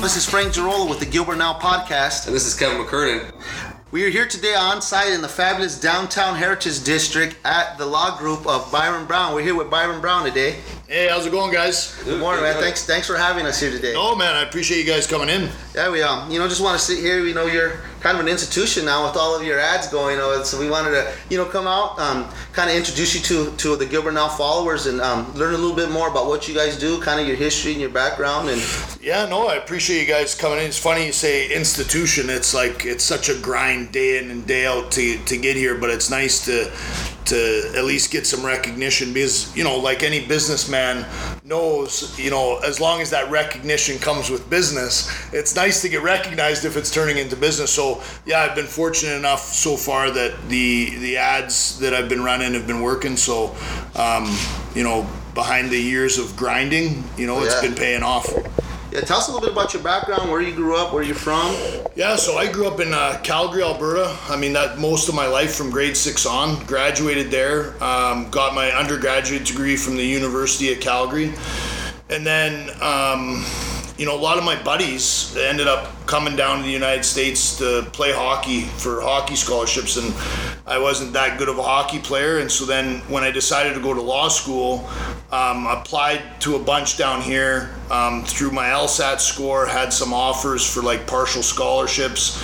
This is Frank Girola with the Gilbert Now podcast. And this is Kevin McKernan. We are here today on site in the fabulous downtown Heritage District at the law group of Byron Brown. We're here with Byron Brown today. Hey, how's it going, guys? Good morning, man. Thanks, thanks for having us here today. Oh man, I appreciate you guys coming in. Yeah, we um, you know, just want to sit here. We know, you're kind of an institution now with all of your ads going on. So we wanted to, you know, come out, um, kind of introduce you to to the Gilbert Now followers and um, learn a little bit more about what you guys do, kind of your history and your background, and Yeah, no, I appreciate you guys coming in. It's funny you say institution. It's like it's such a grind day in and day out to to get here, but it's nice to to at least get some recognition because you know, like any businessman knows, you know, as long as that recognition comes with business, it's nice to get recognized if it's turning into business. So yeah, I've been fortunate enough so far that the the ads that I've been running have been working. So um, you know, behind the years of grinding, you know, it's Yeah. been paying off. Yeah. Tell us a little bit about your background, where you grew up, where you're from. Yeah, so I grew up in uh, Calgary, Alberta. I mean, that most of my life from grade six on. Graduated there. Um, got my undergraduate degree from the University of Calgary, and then um, you know a lot of my buddies ended up coming down to the United States to play hockey for hockey scholarships, and I wasn't that good of a hockey player. And so then when I decided to go to law school, um, applied to a bunch down here um, through my LSAT score, had some offers for like partial scholarships.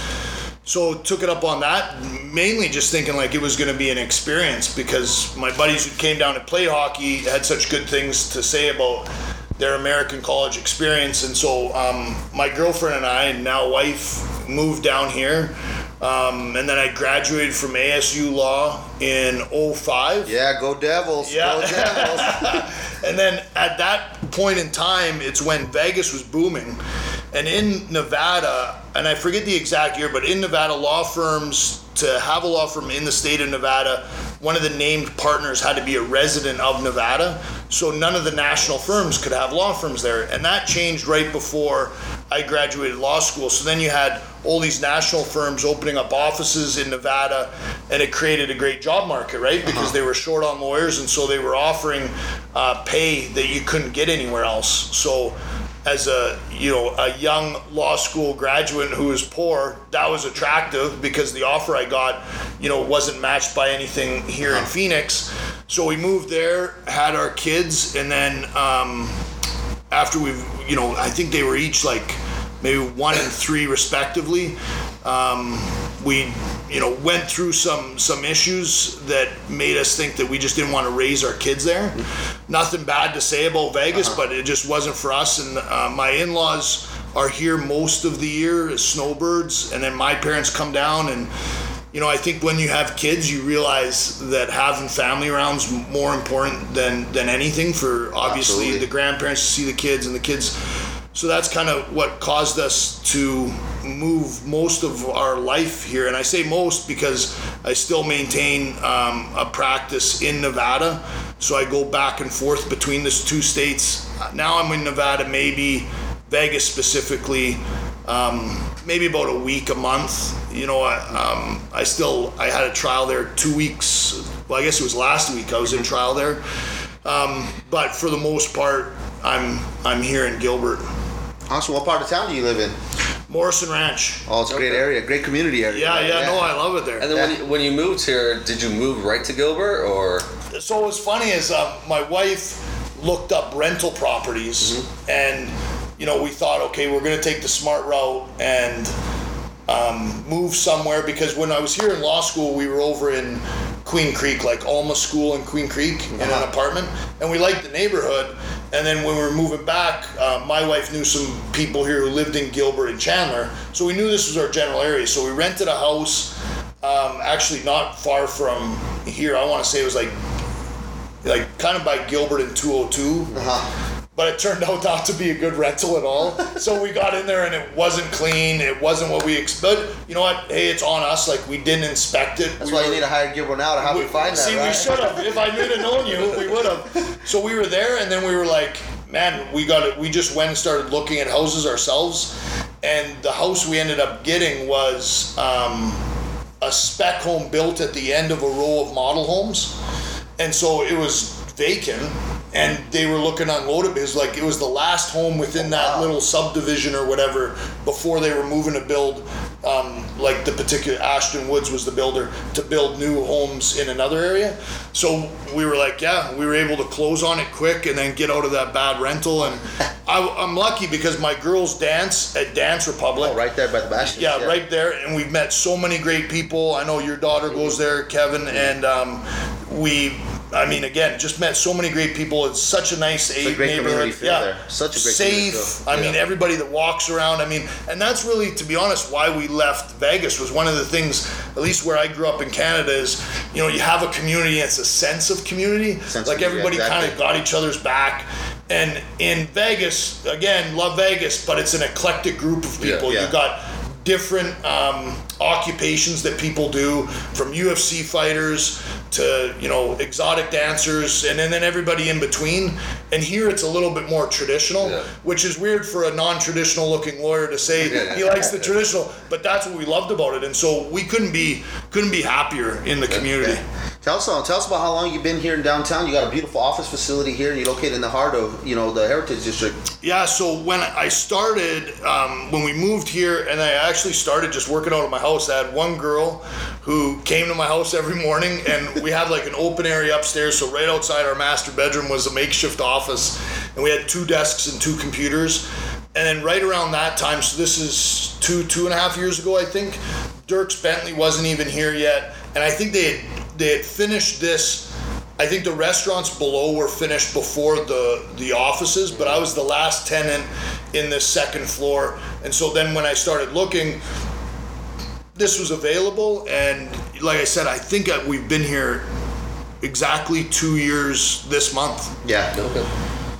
So took it up on that, mainly just thinking like it was going to be an experience because my buddies who came down to play hockey had such good things to say about their American college experience, and so um, my girlfriend and I, and now wife, moved down here, um, and then I graduated from ASU Law in 05. Yeah, go Devils. Yeah. Go Devils. and then at that point in time, it's when Vegas was booming. And in Nevada, and I forget the exact year, but in Nevada, law firms, to have a law firm in the state of Nevada, one of the named partners had to be a resident of Nevada. So none of the national firms could have law firms there. And that changed right before I graduated law school. So then you had all these national firms opening up offices in Nevada, and it created a great job market, right? Because they were short on lawyers, and so they were offering uh, pay that you couldn't get anywhere else. So, as a you know a young law school graduate who was poor, that was attractive because the offer I got, you know, wasn't matched by anything here in Phoenix. So we moved there, had our kids, and then um, after we've you know I think they were each like maybe one and three respectively. Um, we you know went through some some issues that made us think that we just didn't want to raise our kids there. Nothing bad to say about Vegas, but it just wasn't for us. And uh, my in-laws are here most of the year as snowbirds, and then my parents come down and. You know, I think when you have kids, you realize that having family around is more important than than anything for obviously Absolutely. the grandparents to see the kids and the kids so that's kind of what caused us to move most of our life here. And i say most because i still maintain um, a practice in nevada. So i go back and forth between the two states. Now i'm in nevada maybe vegas specifically um, maybe about a week a month. You know I, um, I still i had a trial there two weeks. Well i guess it was last week i was in trial there. Um, but for the most part i'm i'm here in gilbert awesome. What part of town do you live in? Morrison Ranch. Oh, it's a great area, great community area. Yeah, yeah, no, I love it there. And then when, you, when you moved here, did you move right to Gilbert or? so what's funny is uh, my wife looked up rental properties, and you know we thought, okay, we're gonna take the smart route and um, move somewhere because when I was here in law school, we were over in Queen Creek, like Alma School in Queen Creek, in an apartment, and we liked the neighborhood. And then when we were moving back, uh, my wife knew some people here who lived in Gilbert and Chandler, so we knew this was our general area. So we rented a house, um, actually not far from here. I want to say it was like, like kind of by Gilbert and 202 Uh-huh. But it turned out not to be a good rental at all. so we got in there and it wasn't clean. It wasn't what we expected. You know what? Hey, it's on us. Like we didn't inspect it. That's We why were- you need to hire Gilbert now to help you find that. See, right? we should have. If I would have known you, we would have. So we were there, and then we were like, man, we got it. We just went and started looking at houses ourselves, and the house we ended up getting was. Um, a spec home built at the end of a row of model homes, and so it was vacant. And they were looking to unload it because like it was the last home within that little subdivision or whatever before they were moving to build um, like the particular Ashton Woods was the builder to build new homes in another area. So we were like, yeah, we were able to close on it quick and then get out of that bad rental. And I, I'm lucky because my girls dance at Dance Republic. Oh, right there by the bastion. Yeah, right there, and we've met so many great people. I know your daughter goes there, Kevin, and um, we. I mean, again, just met so many great people. It's such a nice a great neighborhood. feel yeah, there. Such a great safe. I mean, everybody that walks around. I mean, and that's really, to be honest, why we left Vegas. Was one of the things, at least where I grew up in Canada, is you know you have a community. and It's a sense of community. Sense like yeah, everybody kind of got each other's back. And in Vegas, again, love Vegas, but it's an eclectic group of Yeah, people. yeah. You got different um, occupations that people do, from UFC fighters to you know exotic dancers, and then, then everybody in between. And here it's a little bit more traditional, Yeah. which is weird for a non-traditional looking lawyer to say he likes the traditional. But that's what we loved about it, and so we couldn't be couldn't be happier in the community. Tell us, tell us about how long you've been here in downtown. You got a beautiful office facility here, and you're located in the heart of, you know, the Heritage District. Yeah, so when I started, um, when we moved here, and I actually started just working out of my house, I had one girl who came to my house every morning, and we had like an open area upstairs. So right outside our master bedroom was a makeshift office, and we had two desks and two computers. And then right around that time, so this is two two and a half years ago, I think. Dierks Bentley wasn't even here yet, and I think they had they had finished this I think the restaurants below were finished before the the offices, but I was the last tenant in the second floor. And so then when I started looking, this was available, and like I said, I think I, we've been here exactly two years this month. Yeah, Okay.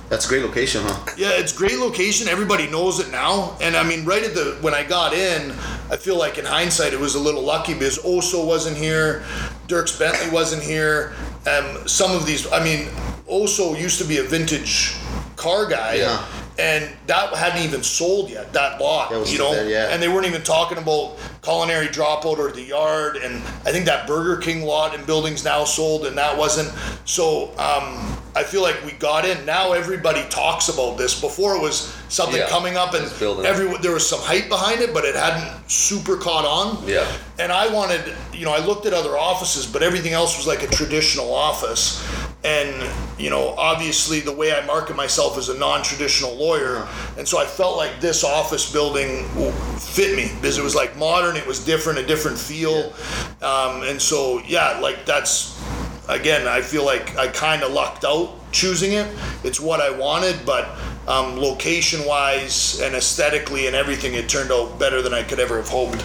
that's a great location, huh? Yeah, it's great location. Everybody knows it now, and I mean, right at the when I got in, I feel like in hindsight it was a little lucky because Oso wasn't here, Dierks Bentley wasn't here. Um, some of these, I mean, Oso used to be a vintage car guy. Yeah. And that hadn't even sold yet, that lot, That was you know? there, yeah. And they weren't even talking about culinary dropout or the yard. And I think that Burger King lot and buildings now sold, and that wasn't. So um, I feel like we got in. Now everybody talks about this. Before it was something Yeah, coming up, and everyone there was some hype behind it, but it hadn't super caught on. Yeah. And I wanted, you know, I looked at other offices, but everything else was like a traditional office. And, you know, obviously the way I market myself as a non traditional lawyer. And so I felt like this office building fit me because it was like modern, it was different, a different feel. Um, and so, yeah, like that's, again, I feel like I kind of lucked out choosing it. It's what I wanted, but um, location wise and aesthetically and everything, it turned out better than I could ever have hoped.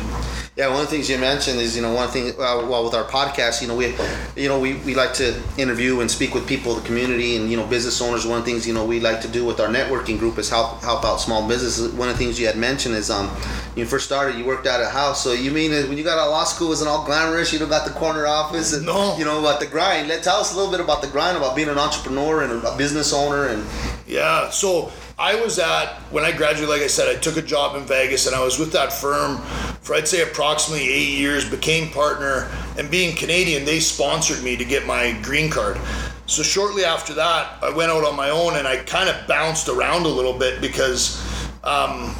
Yeah, one of the things you mentioned is, you know, one thing, uh, well, with our podcast, you know, we, you know, we, we like to interview and speak with people, the community, and you know, business owners. One of the things, you know, we like to do with our networking group is help help out small businesses. One of the things you had mentioned is, um, you first started, you worked out of a house. So you mean when you got out of law school, it wasn't all glamorous? You don't got the corner office, and No. you know about the grind. Let tell us a little bit about the grind, about being an entrepreneur and a business owner, and Yeah, so I was at when I graduated. Like I said, I took a job in Vegas, and I was with that firm for I'd say approximately eight years. Became partner, and being Canadian, they sponsored me to get my green card. So shortly after that, I went out on my own, and I kind of bounced around a little bit because. Um,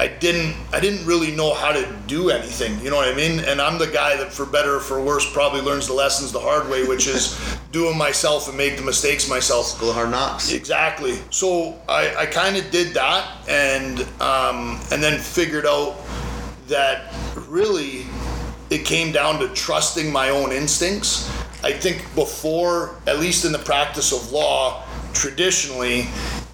I didn't I didn't really know how to do anything, you know what I mean? And I'm the guy that for better or for worse probably learns the lessons the hard way, which is do them myself and make the mistakes myself. school hard knocks. Exactly. So I, I kind of did that, and um, and then figured out that really it came down to trusting my own instincts. I think before, at least in the practice of law, traditionally,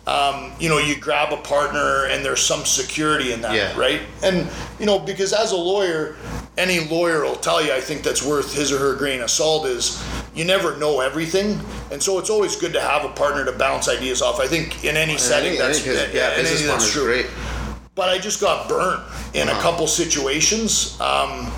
um, you know, you grab a partner and there's some security in that, Yeah. right? And you know, because as a lawyer, any lawyer will tell you, I think that's worth his or her grain of salt is you never know everything, and so it's always good to have a partner to bounce ideas off. I think in any setting, I that's his- yeah, yeah, business any- that's true great. but I just got burnt in a couple situations um,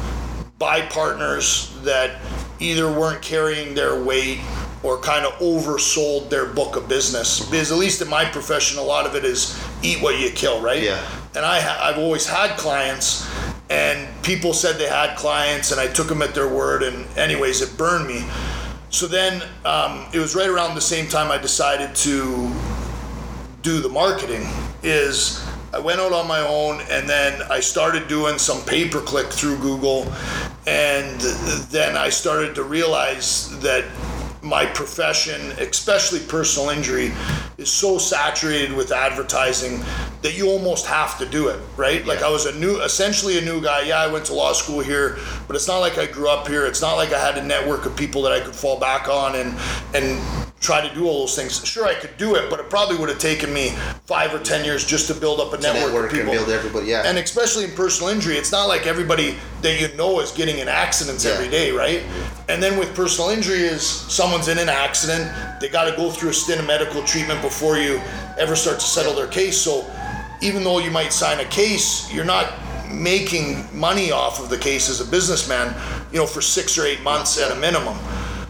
by partners that either weren't carrying their weight or kind of oversold their book of business. Because at least in my profession, a lot of it is eat what you kill, right? Yeah. And I ha- I've always had clients, and people said they had clients, and I took them at their word. And anyways, it burned me. So then um, it was right around the same time I decided to do the marketing. Is I went out on my own and then I started doing some pay per click through Google. And then I started to realize that my profession, especially personal injury, is so saturated with advertising that you almost have to do it, right? Like I was a new, essentially a new guy. Yeah, I went to law school here, but it's not like I grew up here. It's not like I had a network of people that I could fall back on and and try to do all those things. Sure, I could do it, but it probably would have taken me five or ten years just to build up a network, network of people. and build everybody. Yeah. And especially in personal injury, it's not like everybody that you know is getting in accidents Yeah. every day, right? And then with personal injury is someone's in an accident, they got to go through a stint of medical treatment before you ever start to settle their case. So even though you might sign a case, you're not making money off of the case as a businessman, you know, for six or eight months at a minimum.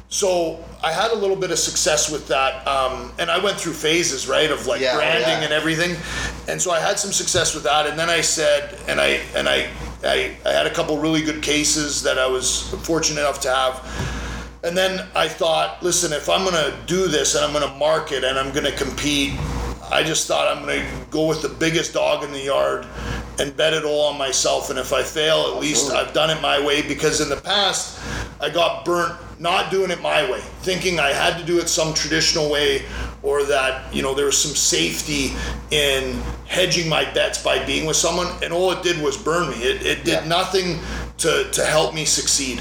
So I had a little bit of success with that, um, and I went through phases, right, of like Yeah, oh, branding yeah. and everything, and so I had some success with that. And then I said, and I and I I, I had a couple really good cases that I was fortunate enough to have. And then I thought, listen, if I'm gonna do this and I'm gonna market and I'm gonna compete, I just thought I'm gonna go with the biggest dog in the yard and bet it all on myself. And if I fail, at least I've done it my way because in the past I got burnt not doing it my way, thinking I had to do it some traditional way or that, you know, there was some safety in hedging my bets by being with someone. And all it did was burn me. It, it did Yeah. nothing to, to help me succeed.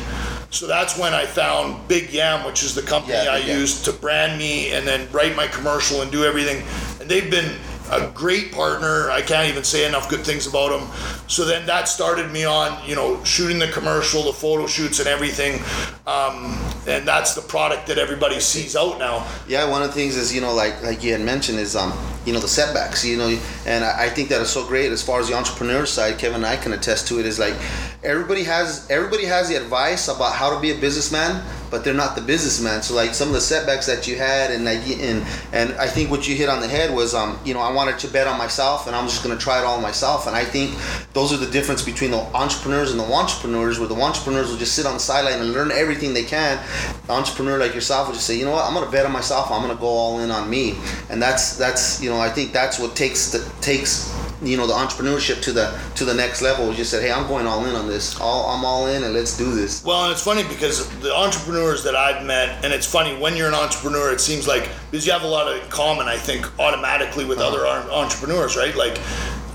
So that's when I found Big Yam, which is the company Yeah, I Yam. used to brand me and then write my commercial and do everything. And they've been a great partner. I can't even say enough good things about him. So then that started me on, you know, shooting the commercial, the photo shoots, and everything. Um, and that's the product that everybody sees out now. Yeah, one of the things is you know like like you had mentioned is um you know the setbacks you know and I, I think that is so great as far as the entrepreneur side. Kevin and I can attest to it is like everybody has everybody has the advice about how to be a businessman, but they're not the businessman. So like some of the setbacks that you had and like and and I think what you hit on the head was um you know I wanted to bet on myself and I'm just gonna try it all myself and I think those are the difference between the entrepreneurs and the entrepreneurs where the entrepreneurs will just sit on the sideline and learn everything they can. The entrepreneur like yourself will just say you know what I'm gonna bet on myself I'm gonna go all in on me and that's that's you know I think that's what takes the takes you know the entrepreneurship to the to the next level. You just said hey I'm going all in on this all I'm all in and let's do this. Well, and it's funny because the entrepreneurs that I've met, and it's funny when you're an entrepreneur, it seems like because you have a lot in common, I think, automatically with Uh-huh. other entrepreneurs, right? Like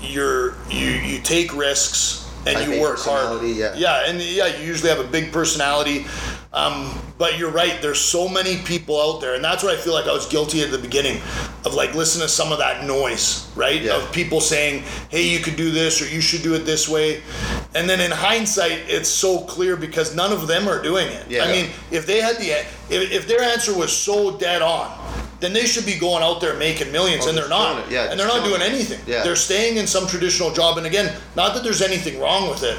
you're you you take risks and Type you work hard. yeah. yeah, and yeah, you usually have a big personality. Um, but you're right. There's so many people out there, and that's what I feel like I was guilty at the beginning of like listening to some of that noise, right? Yeah. Of people saying, "Hey, you could do this, or you should do it this way," and then in hindsight, it's so clear because none of them are doing it. Yeah. I mean, if they had the, if, if their answer was so dead on, then they should be going out there making millions, Oh, and they're not. Yeah, and they're not doing doing it. anything. Yeah. They're staying in some traditional job, and again, not that there's anything wrong with it,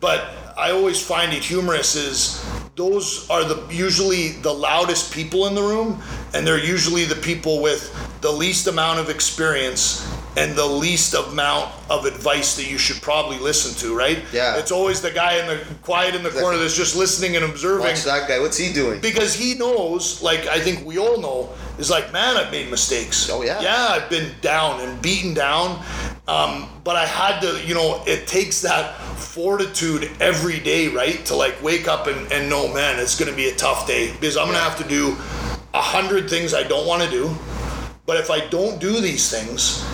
but I always find it humorous is those are the usually the loudest people in the room and they're usually the people with the least amount of experience and the least amount of advice that you should probably listen to right Yeah. it's always the guy in the quiet in the corner that's just listening and observing Watch that guy. What's he doing? because he knows, like I think we all know, is like, man, I've made mistakes. Oh, yeah. Yeah, I've been down and beaten down, um, but I had to, you know, it takes that fortitude every day, right, to like wake up and, and know, man, it's gonna be a tough day because I'm gonna have to do a hundred things I don't want to do, but if I don't do these things,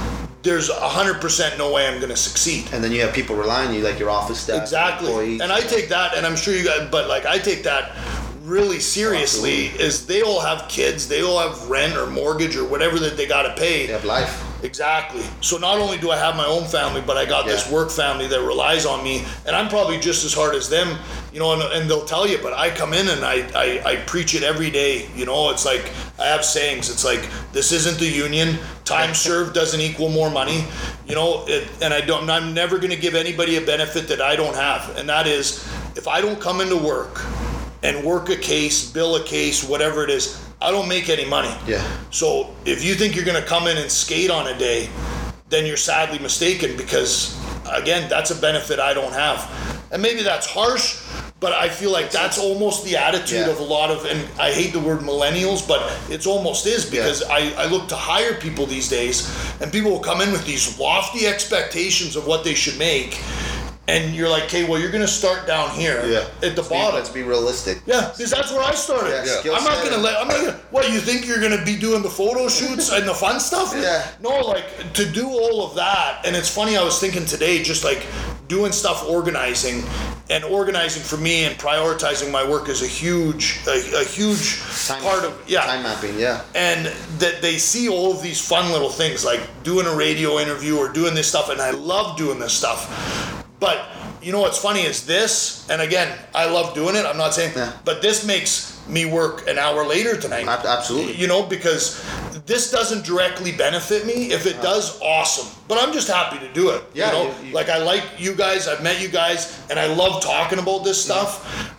there's a hundred percent no way I'm gonna succeed. And then you have people relying on you, like your office staff, Exactly. employees. And I take that, and I'm sure you guys, but like I take that really seriously. Is they all have kids, they all have rent or mortgage or whatever that they got to pay. they have life. Exactly. So not only do I have my own family, but I got this work family that relies on me, and I'm probably just as hard as them, you know. And, and they'll tell you, but I come in and I, I I preach it every day. You know, it's like I have sayings. It's like this isn't the union. Time served doesn't equal more money. You know, it, and I don't. I'm never going to give anybody a benefit that I don't have, and that is if I don't come into work and work a case, bill a case, whatever it is, I don't make any money. Yeah. So if you think you're going to come in and skate on a day, then you're sadly mistaken because again, that's a benefit I don't have. And maybe that's harsh, but I feel like that's almost the attitude Yeah. of a lot of, and I hate the word millennials, but it's almost is because I, I look to hire people these days, and people will come in with these lofty expectations of what they should make. And you're like, okay, well, you're going to start down here Yeah. at the Let's be- bottom. Let's be realistic. Yeah, because that's where I started. Yeah, Yeah. I'm not gonna and- let. I'm not gonna. What you think you're gonna be doing the photo shoots and the fun stuff? Yeah. No, like to do all of that, and it's funny. I was thinking today, just like doing stuff, organizing, and organizing for me and prioritizing my work is a huge, a, a huge Time, part of yeah Time mapping. Yeah. and that they see all of these fun little things like doing a radio interview or doing this stuff and i love doing this stuff but you know what's funny is this and again i love doing it i'm not saying Yeah. but this makes me work an hour later tonight. Absolutely. you know because this doesn't directly benefit me. If it does awesome. But i'm just happy to do it Yeah, you know? you- you- like i like you guys i've met you guys and i love talking about this stuff.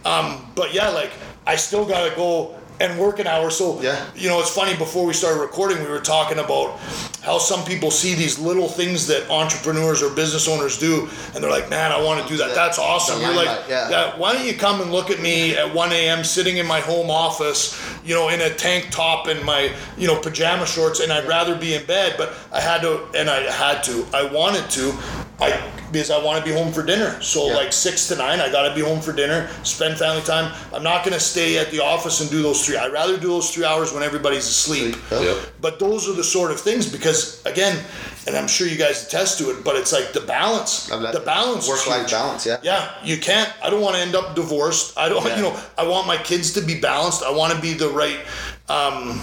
Um, but yeah like i still gotta go and work an hour so Yeah. you know, it's funny. Before we started recording, we were talking about how some people see these little things that entrepreneurs or business owners do, and they're like, "Man, I want to do that. That's awesome." You're like, yeah. yeah. Why don't you come and look at me at 1 a.m. sitting in my home office, you know, in a tank top and my, you know, pajama shorts, and I'd rather be in bed, but I had to, and I had to, I wanted to, I because I want to be home for dinner. So Yeah. like six to nine, I got to be home for dinner, spend family time. I'm not gonna stay at the office and do those three. I'd rather do those three hours when everybody's asleep. Yep. Yep. But those are the sort of things because again, and I'm sure you guys attest to it, but it's like the balance. The balance. Work-life balance. Yeah. Yeah, you can't. I don't want to end up divorced. I don't. Yeah. You know, I want my kids to be balanced. I want to be the right, um,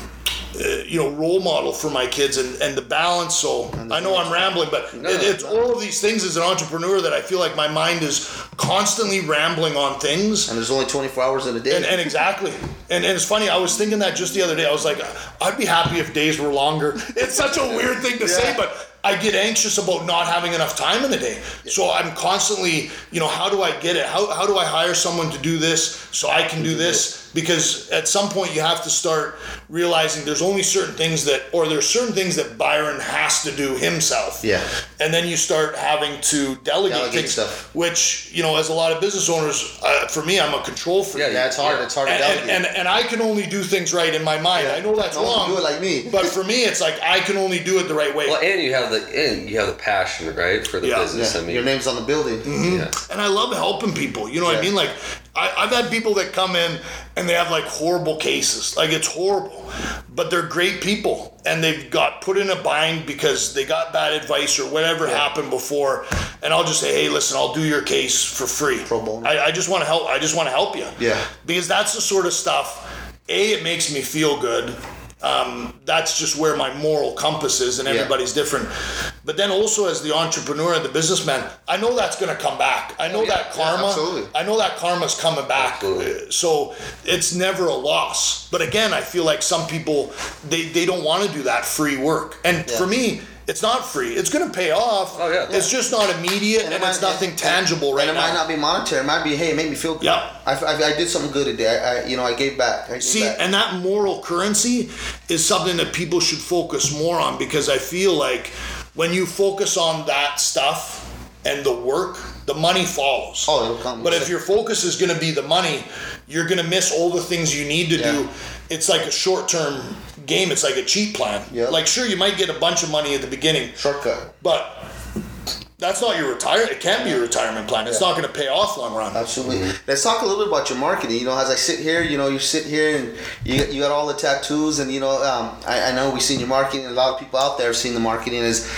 uh, you know, role model for my kids and and the balance. So I know I'm rambling, but No, it, it's all of these things as an entrepreneur that I feel like my mind is constantly rambling on things. And there's only 24 hours in a day. And, and exactly, and, and it's funny. I was thinking that just the other day. I was like, I'd be happy if days were longer. It's such a weird thing to say, but I get anxious about not having enough time in the day. So I'm constantly, you know, how do I get it? How, how do I hire someone to do this so I can do this? Because at some point you have to start realizing there's only certain things that, or there's certain things that Byron has to do himself. Yeah. And then you start having to delegate, Delegate things, stuff. which you know, as a lot of business owners, uh, for me, I'm a control freak Yeah, yeah, it's hard. It's hard to delegate. and, and, and I can only do things right in my mind. I know that's No wrong. do it like me. But for me, it's like I can only do it the right way. Well, and you have the and you have the passion, right, for the Yeah. business. yeah, I mean, your name's on the building. yeah. and I love helping people. You know what I mean? Like I, I've had people that come in and they have like horrible cases. Like it's horrible, but they're great people and they've got put in a bind because they got bad advice or whatever happened before. And I'll just say, hey, listen, I'll do your case for free. Pro bono. I, I just want to help. I just want to help you. Yeah. Because that's the sort of stuff. A, it makes me feel good. Um, that's just where my moral compass is, and Yeah. everybody's different. But then also as the entrepreneur and the businessman, I know that's going to come back. I know yeah. that karma. Yeah. I know that karma's coming back. Absolutely. Uh, So it's never a loss. But again, I feel like some people they, they don't want to do that free work. And Yeah. for me, it's not free. It's going to pay off. Oh, yeah. It's just not immediate, and, it it's nothing and- tangible right and it now. might not be monetary. It might be, hey, it made me feel good. Yeah. I, I, I did something good today. I, I you know, I gave back. I gave See, back. and that moral currency is something that people should focus more on because I feel like when you focus on that stuff and the work, the money follows. Oh, it'll come. But if your focus is going to be the money, you're going to miss all the things you need to Yeah. do. It's like a short term game, it's like a cheat plan. Yeah. Like, sure, you might get a bunch of money at the beginning, shortcut. but that's not your retirement. It can't be your retirement plan. It's not going to pay off long run. Absolutely. Let's talk a little bit about your marketing. You know, as I sit here, you know, you sit here and you, you got all the tattoos, and you know, um, I, I know we've seen your marketing. A lot of people out there have seen the marketing. Is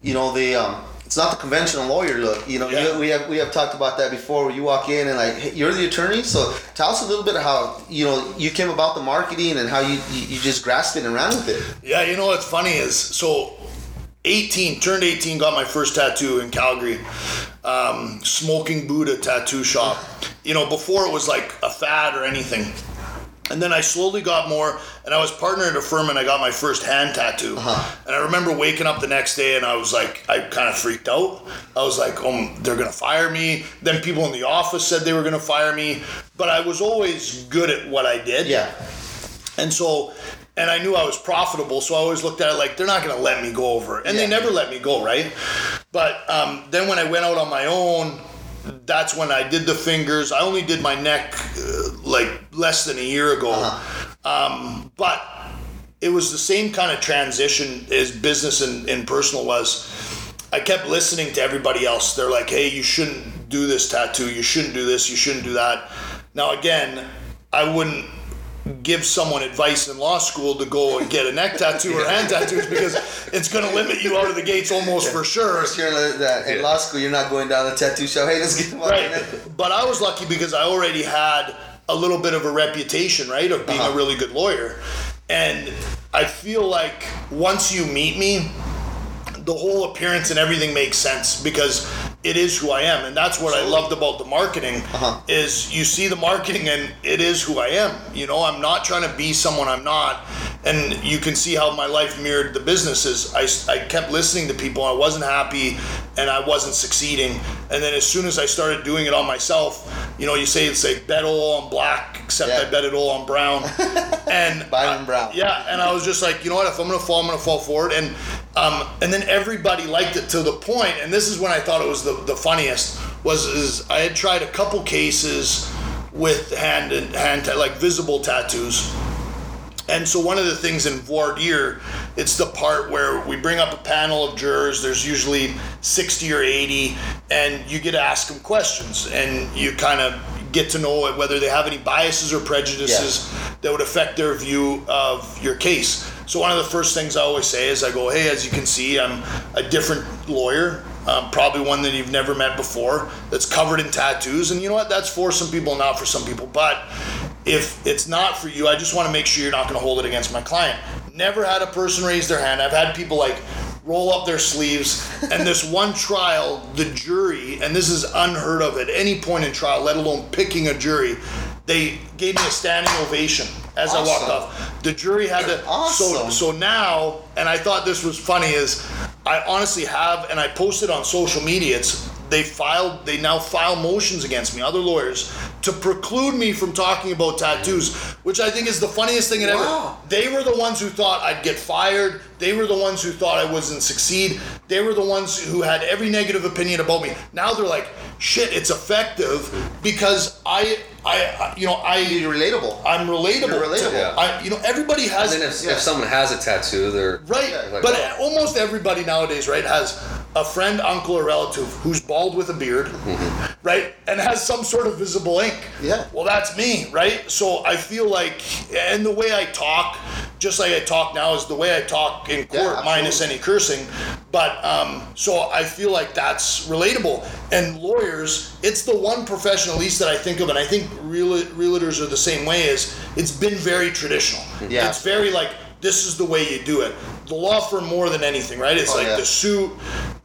you know the um, it's not the conventional lawyer look. You know, Yeah. you, we have we have talked about that before. Where you walk in and like, hey, you're the attorney. So tell us a little bit of how you know you came about the marketing and how you you, you just grasped it and ran with it. Yeah, you know what's funny is so 18, turned 18, got my first tattoo in Calgary. Um, Smoking Buddha tattoo shop. You know, before it was like a fad or anything. And then I slowly got more, and I was partnered at a firm, and I got my first hand tattoo. And I remember waking up the next day, and I was like, I kind of freaked out. I was like, oh, they're gonna fire me. Then people in the office said they were gonna fire me, but I was always good at what I did. Yeah. And so, and I knew I was profitable, so I always looked at it like they're not going to let me go over it, and they never let me go, right? But um, then when I went out on my own, that's when I did the fingers. I only did my neck uh, like less than a year ago. Um, but it was the same kind of transition as business and, and personal was. I kept listening to everybody else. They're like, hey, you shouldn't do this tattoo. You shouldn't do this. You shouldn't do that. Now, again, I wouldn't give someone advice in law school to go and get a neck tattoo or hand tattoos because it's going to limit you out of the gates almost for sure. First year in, the, in Yeah. law school, you're not going down the tattoo shop. Hey, let's get one. Right. But I was lucky because I already had a little bit of a reputation, right, of being Uh-huh. a really good lawyer. And I feel like once you meet me, the whole appearance and everything makes sense because it is who I am, and that's what I loved about the marketing. Uh-huh. Is you see the marketing and it is who I am. You know, I'm not trying to be someone I'm not, and you can see how my life mirrored the businesses. I, I kept listening to people. I wasn't happy, and I wasn't succeeding. And then as soon as I started doing it on myself, you know, you say it's like bet all on black, except Yeah. I bet it all on brown. and Byron Brown. yeah, and I was just like, you know what? If I'm gonna fall, I'm gonna fall forward. And um, and then everybody liked it to the point, and this is when I thought it was the, the funniest. Was is I had tried a couple cases with hand and hand ta- like visible tattoos. And so one of the things in voir dire, it's the part where we bring up a panel of jurors. There's usually 60 or 80, and you get to ask them questions, and you kind of get to know whether they have any biases or prejudices that would affect their view of your case. So one of the first things I always say is I go, hey, as you can see, I'm a different lawyer, um, probably one that you've never met before, that's covered in tattoos, and you know what? That's for some people, not for some people, but if it's not for you, I just want to make sure you're not going to hold it against my client. Never had a person raise their hand. I've had people like roll up their sleeves. And this one trial, the jury, and this is unheard of at any point in trial, let alone picking a jury, they gave me a standing ovation as I walked off. The jury had to. So Awesome. so now, and I thought this was funny is, I honestly have, and I posted on social media. It's they filed they now file motions against me other lawyers to preclude me from talking about tattoos which i think is the funniest thing in ever they were the ones who thought i'd get fired they were the ones who thought i wasn't succeed they were the ones who had every negative opinion about me now they're like shit it's effective because i i I- you know i You're relatable. i'm relatable, You're relatable. to- Yeah. I, you know everybody has And then if, Yeah. if someone has a tattoo, they're Right, Yeah, like, but oh. almost everybody nowadays, right, has a friend, uncle, or relative who's bald with a beard, right, and has some sort of visible ink. Yeah. Well, that's me, right? So I feel like, and the way I talk, just like I talk now, is the way I talk in court, Yeah, minus any cursing. But um, so I feel like that's relatable. And lawyers, it's the one profession, at least that I think of, and I think real, realtors are the same way. Is it's been very traditional. Yeah. It's very like this is the way you do it. The law firm more than anything, right? It's Oh, like yeah. the suit.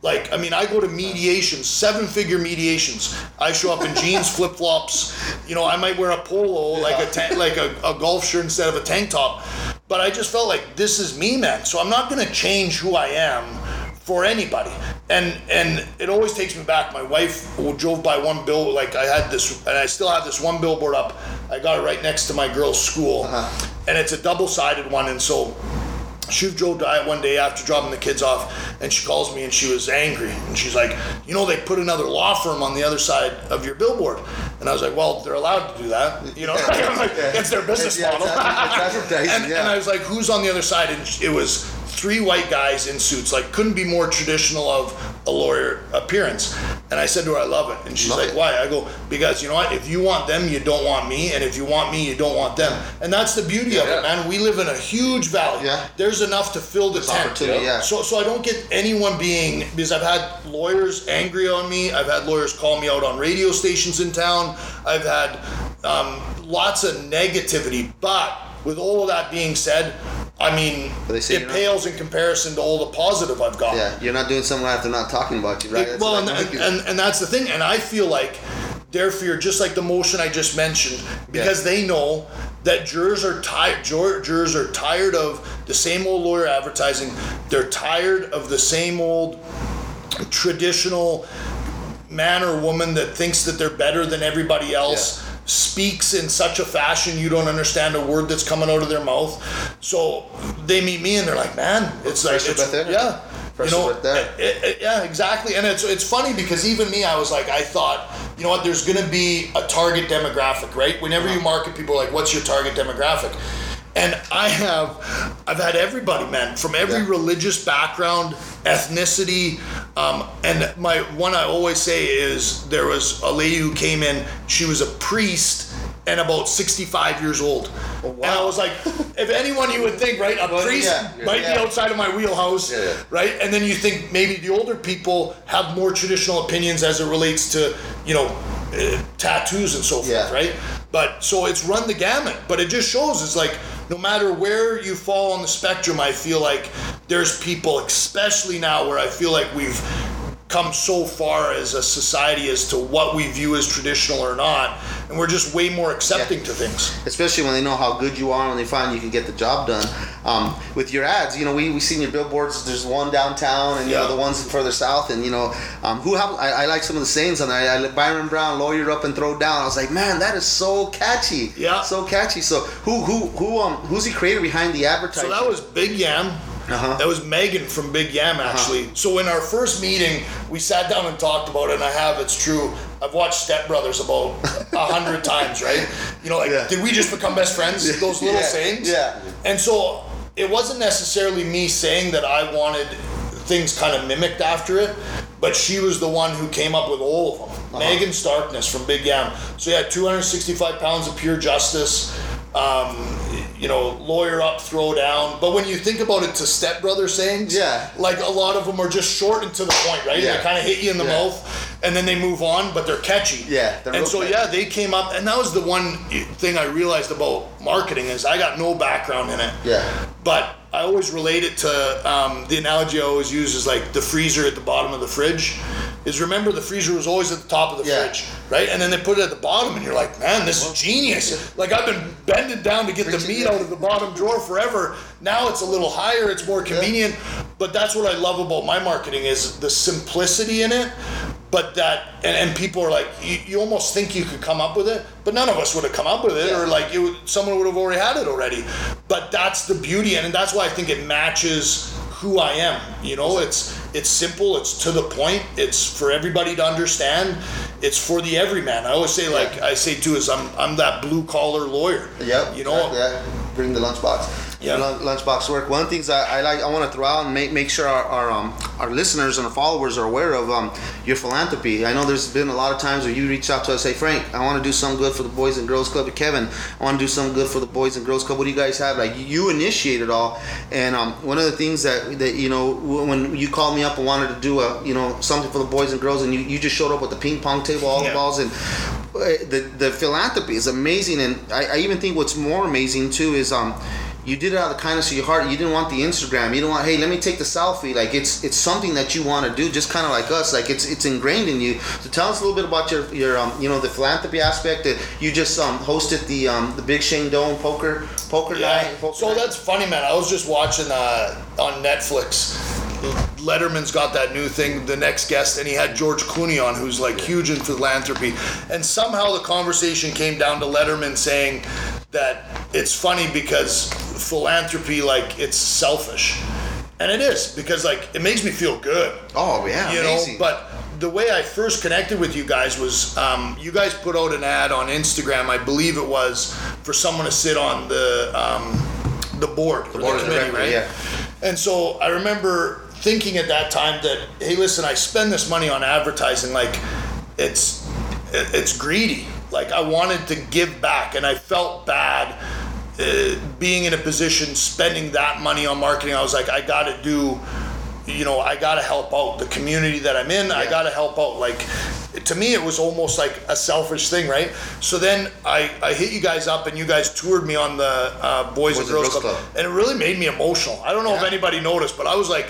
Like I mean, I go to mediations, seven-figure mediations. I show up in jeans, flip flops. You know, I might wear a polo, like a ta- like a, a golf shirt instead of a tank top. But I just felt like this is me, man. So I'm not gonna change who I am for anybody. And and it always takes me back. My wife drove by one bill, like I had this, and I still have this one billboard up. I got it right next to my girl's school, uh-huh. and it's a double-sided one. And so she drove by one day after dropping the kids off, and she calls me and she was angry. And she's like, You know, they put another law firm on the other side of your billboard. And I was like, Well, they're allowed to do that. You know, I'm like, it's their business Yeah, model. adver- it's and, and I was like, Who's on the other side? And it was three white guys in suits. Like, couldn't be more traditional of a lawyer appearance. And I said to her, I love it. And she's Love like, it. Why? I go, Because you know what? If you want them, you don't want me. And if you want me, you don't want them. And that's the beauty of it, Yeah. man. We live in a huge valley. Yeah. There's enough to fill the tent. opportunity, yeah. So, so I don't get anyone being because I've had lawyers angry on me. I've had lawyers call me out on radio stations in town. I've had um, lots of negativity. But with all of that being said, I mean, it you're not- pales in comparison to all the positive I've got. Yeah, you're not doing something right if they're not talking about you, right? That's well, and, and, and, and that's the thing. And I feel like their fear, just like the motion I just mentioned, because they know that jurors are tired. Jur- jurors are tired of the same old lawyer advertising. They're tired of the same old traditional man or woman that thinks that they're better than everybody else. Speaks in such a fashion you don't understand a word that's coming out of their mouth. So they meet me and they're like, "Man, it's like it's, yeah, Pressure you know, right it- it- yeah, exactly. And it's it's funny because even me, I was like, I thought, you know what? There's going to be a target demographic, right? Whenever you market, people are like, "What's your target demographic?" And I have, I've had everybody, man, from every Yeah. religious background, ethnicity, um, and my one I always say is there was a lady who came in. She was a priest and about 65 years old. Wow! And I was like, if anyone you would think, right, a priest yeah, might yeah. be outside of my wheelhouse, Yeah, right? And then you think maybe the older people have more traditional opinions as it relates to, you know, uh, tattoos and so forth, right? But so it's run the gamut. But it just shows it's like no matter where you fall on the spectrum, I feel like there's people, especially now, where I feel like we've come so far as a society as to what we view as traditional or not, and we're just way more accepting to things. especially when they know how good you are and they find you can get the job done um, with your ads you know we, we seen your billboards there's one downtown and you know Yeah. the ones further south and you know um, who have I, I like some of the sayings on there I, I Byron Brown lawyer up and throw down I was like man that is so catchy Yeah. so catchy so who who who um who's the creator behind the advertising So that was Big Yam. Uh-huh. That was Megan from Big Yam, actually. So in our first meeting, we sat down and talked about it, and I have, it's true. I've watched Step Brothers about a hundred times, right? You know, like, Yeah. did we just become best friends? Those little Yeah, sayings. yeah. And so it wasn't necessarily me saying that I wanted things kind of mimicked after it, but she was the one who came up with all of them. Uh-huh. Megan Starkness from Big Yam. So yeah, 265 pounds of pure justice. Um, you know, lawyer up, throw down. But when you think about it to stepbrother sayings, Yeah. like a lot of them are just short and to the point, right? Yeah. They kind of hit you in the Yeah. mouth, and then they move on, but they're catchy. Yeah, they're and so catchy. yeah, they came up, and that was the one thing I realized about marketing is I got no background in it. yeah But I always relate it to um, the analogy I always use is like the freezer at the bottom of the fridge. Is remember the freezer was always at the top of the Yeah. fridge, right? And then they put it at the bottom, and you're like, man, this is genius. Like I've been bending down to get the meat out of the bottom drawer forever. Now it's a little higher, it's more convenient. But that's what I love about my marketing is the simplicity in it. But that, and, and people are like, you, you almost think you could come up with it, but none of us would have come up with it, Yeah. or like it would, someone would have already had it already. But that's the beauty, and that's why I think it matches who I am. You know, it's it's simple, it's to the point, it's for everybody to understand, it's for the everyman. I always say, like I say too, is I'm I'm that blue collar lawyer. Yep. You know, Yeah. Bring the lunchbox. Yeah. Lunchbox work. One of the things I, I like, I want to throw out and make make sure our our, um, our listeners and our followers are aware of um, your philanthropy. I know there's been a lot of times where you reach out to us, say, Frank, I want to do some good for the Boys and Girls Club. Or Kevin, I want to do some good for the Boys and Girls Club. What do you guys have? Like you initiate it all. And um, one of the things that that you know when you called me up and wanted to do a you know something for the boys and girls, and you, you just showed up with the ping pong table, all Yeah. the balls, and uh, the the philanthropy is amazing. And I, I even think what's more amazing too is um you did it out of the kindness of your heart. You didn't want the Instagram. You didn't want, hey, let me take the selfie. Like it's it's something that you want to do, just kind of like us. Like it's it's ingrained in you. So tell us a little bit about your your um you know the philanthropy aspect that you just um hosted the um the Big Shane Dome poker poker Yeah. night. Poker So night. that's funny, man. I was just watching uh, on Netflix. Letterman's got that new thing, the next guest, and he had George Clooney on, who's like huge in philanthropy. And somehow the conversation came down to Letterman saying that it's funny because philanthropy, like, it's selfish. And it is, because like, it makes me feel good oh yeah, you amazing. know but the way i first connected with you guys was um, you guys put out an ad on instagram i believe it was for someone to sit on the um, the board the, board the committee right yeah. and so i remember thinking at that time that hey listen i spend this money on advertising like it's it's greedy like i wanted to give back and i felt bad uh, being in a position spending that money on marketing i was like i gotta do you know i gotta help out the community that i'm in. I gotta help out like to me it was almost like a selfish thing right? So then i i hit you guys up and you guys toured me on the uh, boys, and girls, club, and it really made me emotional. I don't know if anybody noticed but i was like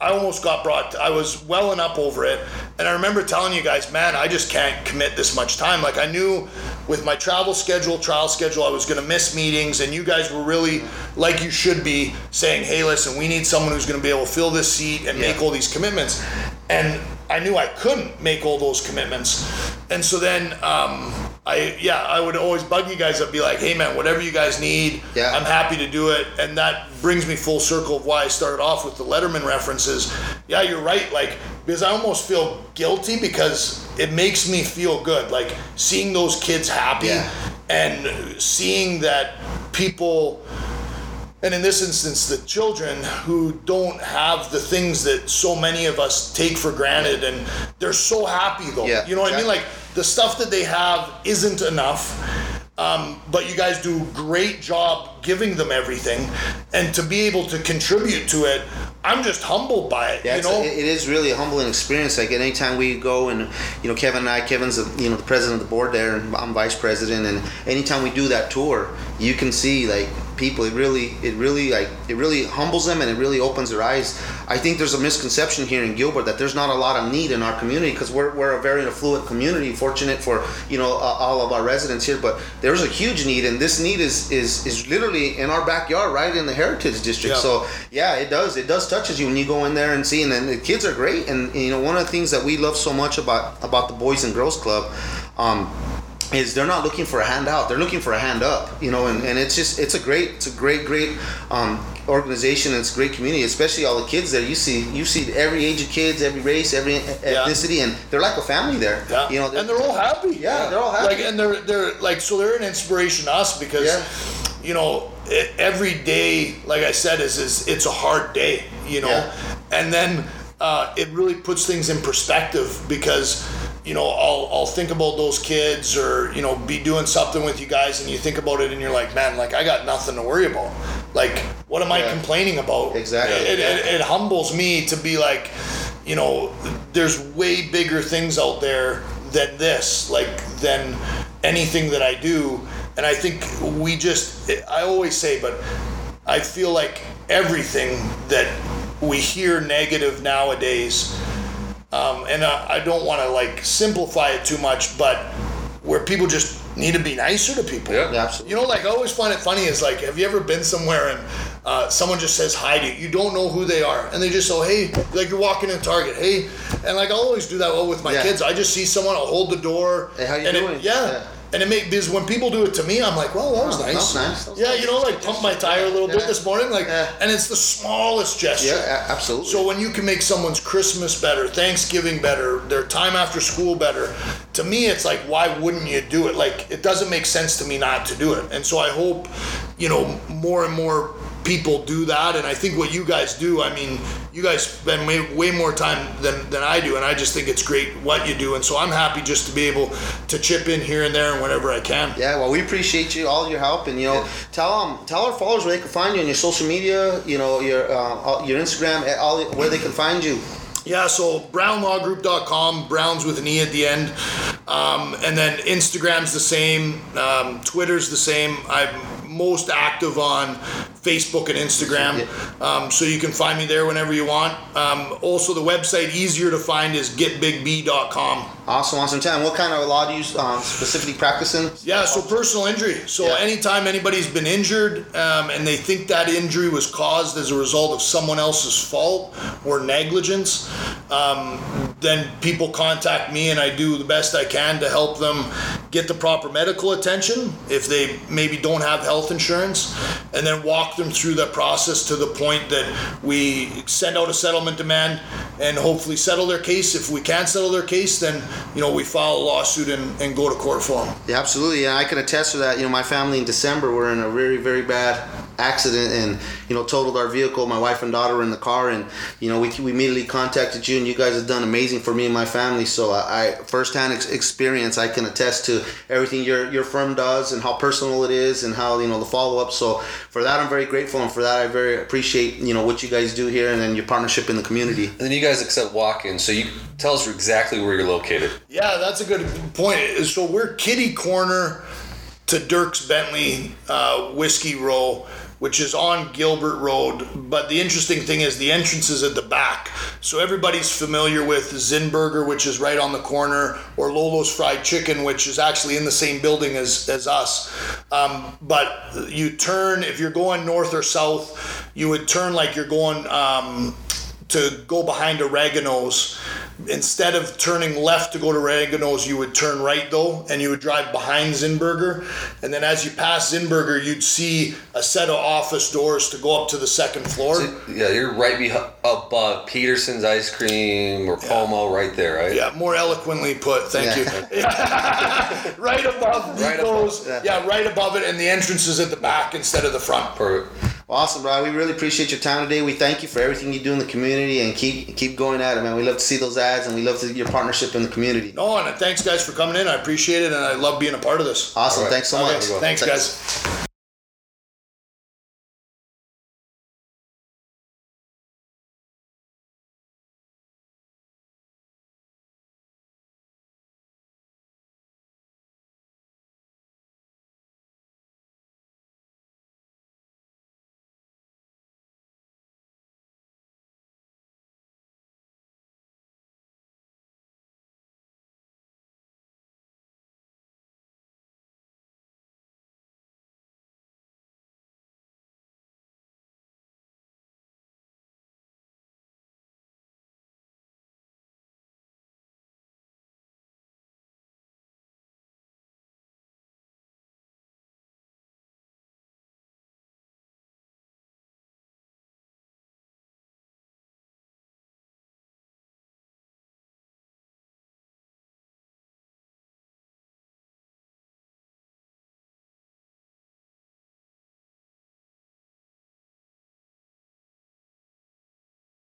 i almost got brought i was welling up over it and i remember telling you guys man i just can't commit this much time. Like i knew with my travel schedule trial schedule i was going to miss meetings and you guys were really like you should be saying hey listen we need someone who's going to be able to fill this seat and make all these commitments. And i knew i couldn't make all those commitments. And so then um, I yeah, I would always bug you guys up, be like, hey man, whatever you guys need, Yeah. I'm happy to do it. And that brings me full circle of why I started off with the Letterman references. Yeah, you're right. Like because I almost feel guilty because it makes me feel good. Like seeing those kids happy Yeah. and seeing that people and in this instance the children who don't have the things that so many of us take for granted and they're so happy though Yeah, you know what i mean like the stuff that they have isn't enough um, but you guys do a great job giving them everything and to be able to contribute to it i'm just humbled by it Yeah, you know a, it is really a humbling experience. Like anytime we go and you know Kevin and I, Kevin's the, you know the president of the board there, and I'm vice president. And anytime we do that tour, you can see like people. It really, it really like it really humbles them and it really opens their eyes. I think there's a misconception here in Gilbert that there's not a lot of need in our community because we're, we're a very affluent community. Fortunate for you know uh, all of our residents here, but there's a huge need, and this need is is is literally in our backyard, right in the Heritage District. Yeah. So yeah, it does. It does touches you when you go in there and see. And then the kids are great. And you know, one of the things that we love so much about about the Boys and Girls Club. Um, is they're not looking for a handout they're looking for a hand up you know and, and it's just it's a great it's a great great um, organization and it's a great community especially all the kids there you see you see every age of kids every race every ethnicity and they're like a family there Yeah. you know and they're all happy. Yeah, they're all happy. Like, and they're they're like so they're an inspiration to us because, Yeah. you know, every day, like I said, is is it's a hard day, you know, Yeah. and then uh, it really puts things in perspective because. You know, I'll, I'll think about those kids or, you know, be doing something with you guys and you think about it and you're like, man, like I got nothing to worry about. Like, what am I complaining about? Exactly. It, it, it humbles me to be like, you know, there's way bigger things out there than this, like than anything that I do. And I think we just, I always say, but I feel like everything that we hear negative nowadays, um, and I, I don't want to like simplify it too much, but where people just need to be nicer to people. Yeah. Yeah, absolutely. You know, like I always find it funny is like, have you ever been somewhere and uh, someone just says hi to you? You don't know who they are, and they just say, "Hey," like you're walking in Target, "Hey," and like I'll always do that with my Yeah. kids. I just see someone, I'll hold the door. Hey, how you and it- doing? yeah. Yeah. And it make because when people do it to me, I'm like, well, that was Oh, that nice. was nice. That was yeah, nice. you know, like pump my tire a little bit this morning, like, Yeah. and it's the smallest gesture. yeah absolutely So when you can make someone's Christmas better, Thanksgiving better, their time after school better, to me it's like why wouldn't you do it? Like it doesn't make sense to me not to do it. And so I hope, you know, more and more people do that and I think what you guys do, I mean, you guys spend way, way more time than, than I do and I just think it's great what you do and so I'm happy just to be able to chip in here and there and whenever I can. Yeah, well, we appreciate you all your help, and you know, tell them, tell our followers where they can find you on your social media, you know, your uh, your Instagram, eh, all where they can find you. Yeah, so brownlawgroup.com, Browns with an E at the end. Um, and then Instagram's the same, um, Twitter's the same. I'm most active on Facebook and Instagram. Um, so you can find me there whenever you want. Um, also, the website easier to find is getbigb.com. Awesome, awesome time. What kind of law do you um, specifically practice in? Yeah, so personal injury. So Yeah. anytime anybody's been injured um, and they think that injury was caused as a result of someone else's fault or negligence, um, then people contact me and I do the best I can to help them get the proper medical attention if they maybe don't have health insurance, and then walk them through that process to the point that we send out a settlement demand and hopefully settle their case. If we can't settle their case, then you know we file a lawsuit and, and go to court for them. Yeah, absolutely. Yeah, I can attest to that. You know, my family in December were in a very, very bad accident and, you know, totaled our vehicle. My wife and daughter were in the car and, you know, we, we immediately contacted you and you guys have done amazing for me and my family. So I, I firsthand ex- experience, I can attest to everything your, your firm does and how personal it is and how, you know, the follow up. So for that, I'm very grateful. And for that, I very appreciate, you know, what you guys do here and then your partnership in the community. And then you guys accept walk-ins, so you tell us exactly where you're located. Yeah, that's a good point. So we're kitty corner to Dierks Bentley uh, Whiskey Row, which is on Gilbert Road. But the interesting thing is the entrance is at the back. So everybody's familiar with Zinburger, which is right on the corner, or Lolo's Fried Chicken, which is actually in the same building as, as us. Um, but you turn, if you're going north or south, you would turn like you're going. Um, to go behind oregano's instead of turning left to go to Ragueneau's, you would turn right though, and you would drive behind Zinburger. And then as you pass Zinburger, you'd see a set of office doors to go up to the second floor. yeah, you're right behind, above uh, Peterson's Ice Cream or Pomo, right there, right? Yeah, more eloquently put. Thank you. right above Right Nico's. above, yeah. right above it, and the entrance is at the back instead of the front. Or Awesome, bro. We really appreciate your time today. We thank you for everything you do in the community and keep keep going at it, man. We love to see those ads and we love to, your partnership in the community. No, and thanks guys for coming in. I appreciate it, and I love being a part of this. Awesome. Right. Thanks so Okay, much. thanks guys.